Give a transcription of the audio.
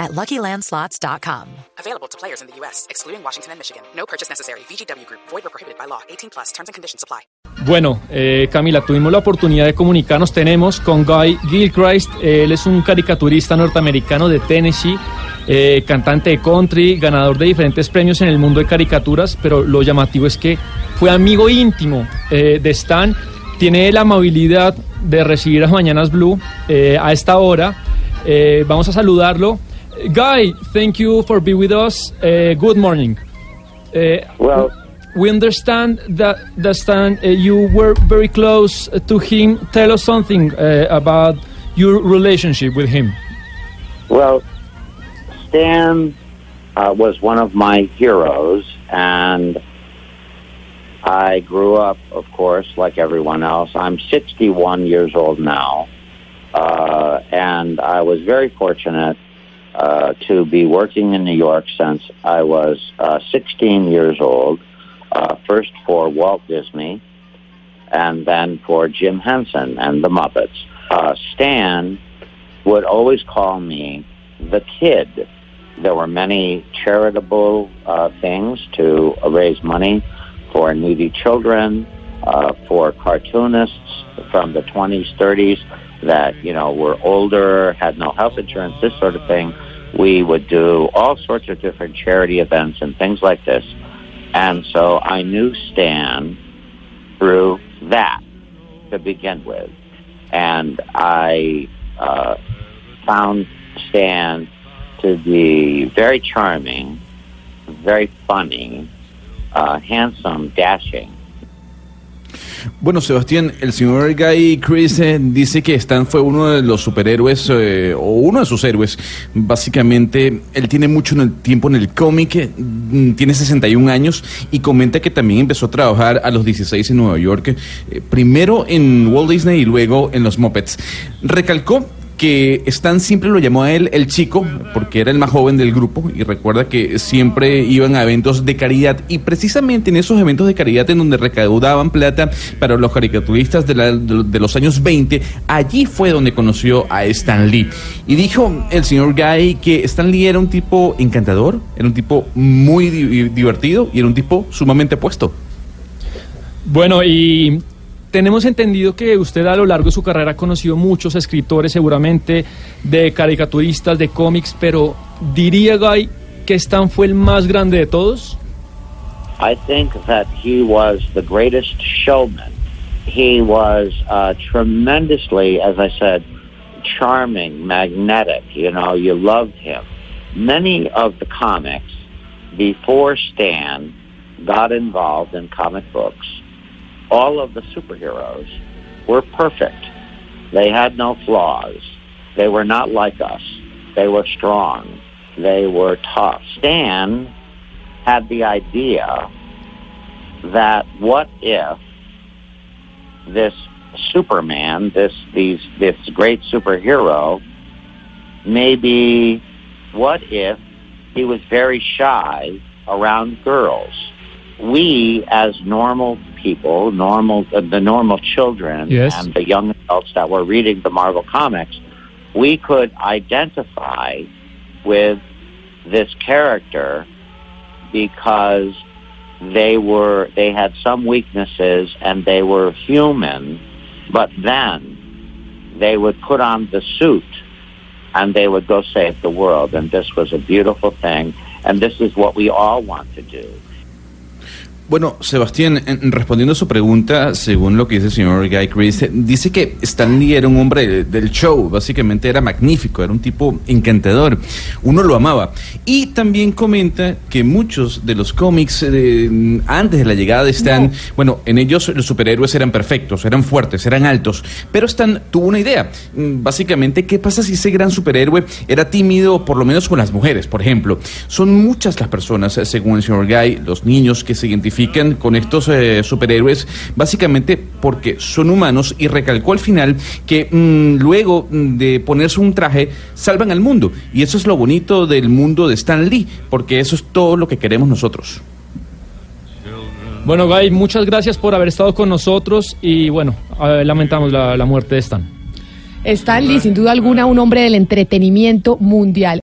at LuckyLandSlots.com. Available to players in the U.S., excluding Washington and Michigan. No purchase necessary. VGW Group. Void or prohibited by law. 18 plus. Terms and conditions apply. Bueno, eh, Camila, tuvimos la oportunidad de comunicarnos. Tenemos con Guy Gilchrist. Él es un caricaturista norteamericano de Tennessee. eh, cantante de country, ganador de diferentes premios en el mundo de caricaturas, pero lo llamativo es que fue amigo íntimo eh, de Stan. Tiene la amabilidad de recibir a Mañanas Blue eh, a esta hora. Eh, vamos a saludarlo. Guy, thank you for being with us. Eh, good morning. Eh, Well, we understand that, that Stan, uh, you were very close to him. Tell us something uh, about your relationship with him. well, Stan uh, was one of my heroes, and I grew up, of course, like everyone else. I'm 61 years old now, uh, and I was very fortunate uh, to be working in New York since I was uh, 16 years old. Uh, first for Walt Disney, and then for Jim Henson and the Muppets. Uh, Stan would always call me the kid. There were many charitable uh, things to raise money for needy children, uh, for cartoonists from the 20s, 30s that, you know, were older, had no health insurance, this sort of thing. We would do all sorts of different charity events and things like this. And so I knew Stan through that to begin with. And I uh, found Stan to be very charming, very funny, uh, handsome, dashing. Bueno, Sebastián, el señor Guy Chris eh, dice que Stan fue uno de los superhéroes eh, o uno de sus héroes. Básicamente, él tiene mucho en el tiempo en el cómic, eh, mm, tiene 61 años y comenta que también empezó a trabajar a los 16 en Nueva York, eh, primero en Walt Disney y luego en los Muppets. Recalcó que Stan siempre lo llamó a él el chico, porque era el más joven del grupo, y recuerda que siempre iban a eventos de caridad, y precisamente en esos eventos de caridad en donde recaudaban plata para los caricaturistas de, la- de los años 20, allí fue donde conoció a Stan Lee. Y dijo el señor Guy que Stan Lee era un tipo encantador, era un tipo muy di- divertido y era un tipo sumamente puesto. Bueno, y tenemos entendido que usted a lo largo de su carrera ha conocido muchos escritores, seguramente, de caricaturistas, de cómics, pero diría Guy que Stan fue el más grande de todos. I think that he was the greatest showman. He was uh, tremendously, as I said, charming, magnetic. You know, you loved him. Many of the comics before Stan got involved in comic books, all of the superheroes were perfect. They had no flaws. They were not like us. They were strong. They were tough. Stan had the idea that what if this Superman, this these this great superhero, maybe what if he was very shy around girls? We, as normal people, normal uh, the normal children Yes. and the young adults that were reading the Marvel comics, we could identify with this character because they were they had some weaknesses and they were human but then they would put on the suit and they would go save the world. And this was a beautiful thing. And this is what we all want to do Bueno, Sebastián, en- respondiendo a su pregunta, según lo que dice el señor Guy Chris, dice que Stan Lee era un hombre de- del show, básicamente era magnífico, era un tipo encantador, uno lo amaba. Y también comenta que muchos de los cómics eh, antes de la llegada de Stan, bueno, en ellos los superhéroes eran perfectos, eran fuertes, eran altos, pero Stan tuvo una idea, Mm, básicamente, ¿qué pasa si ese gran superhéroe era tímido, por lo menos con las mujeres, por ejemplo? Son muchas las personas, eh, según el señor Guy, los niños que se identifican identifican con estos eh, superhéroes básicamente porque son humanos y recalcó al final que mm, luego de ponerse un traje salvan al mundo. Y eso es lo bonito del mundo de Stan Lee, porque eso es todo lo que queremos nosotros. Bueno, Guy, muchas gracias por haber estado con nosotros y bueno, eh, lamentamos la, la muerte de Stan. Stan Lee, sin duda alguna, un hombre del entretenimiento mundial.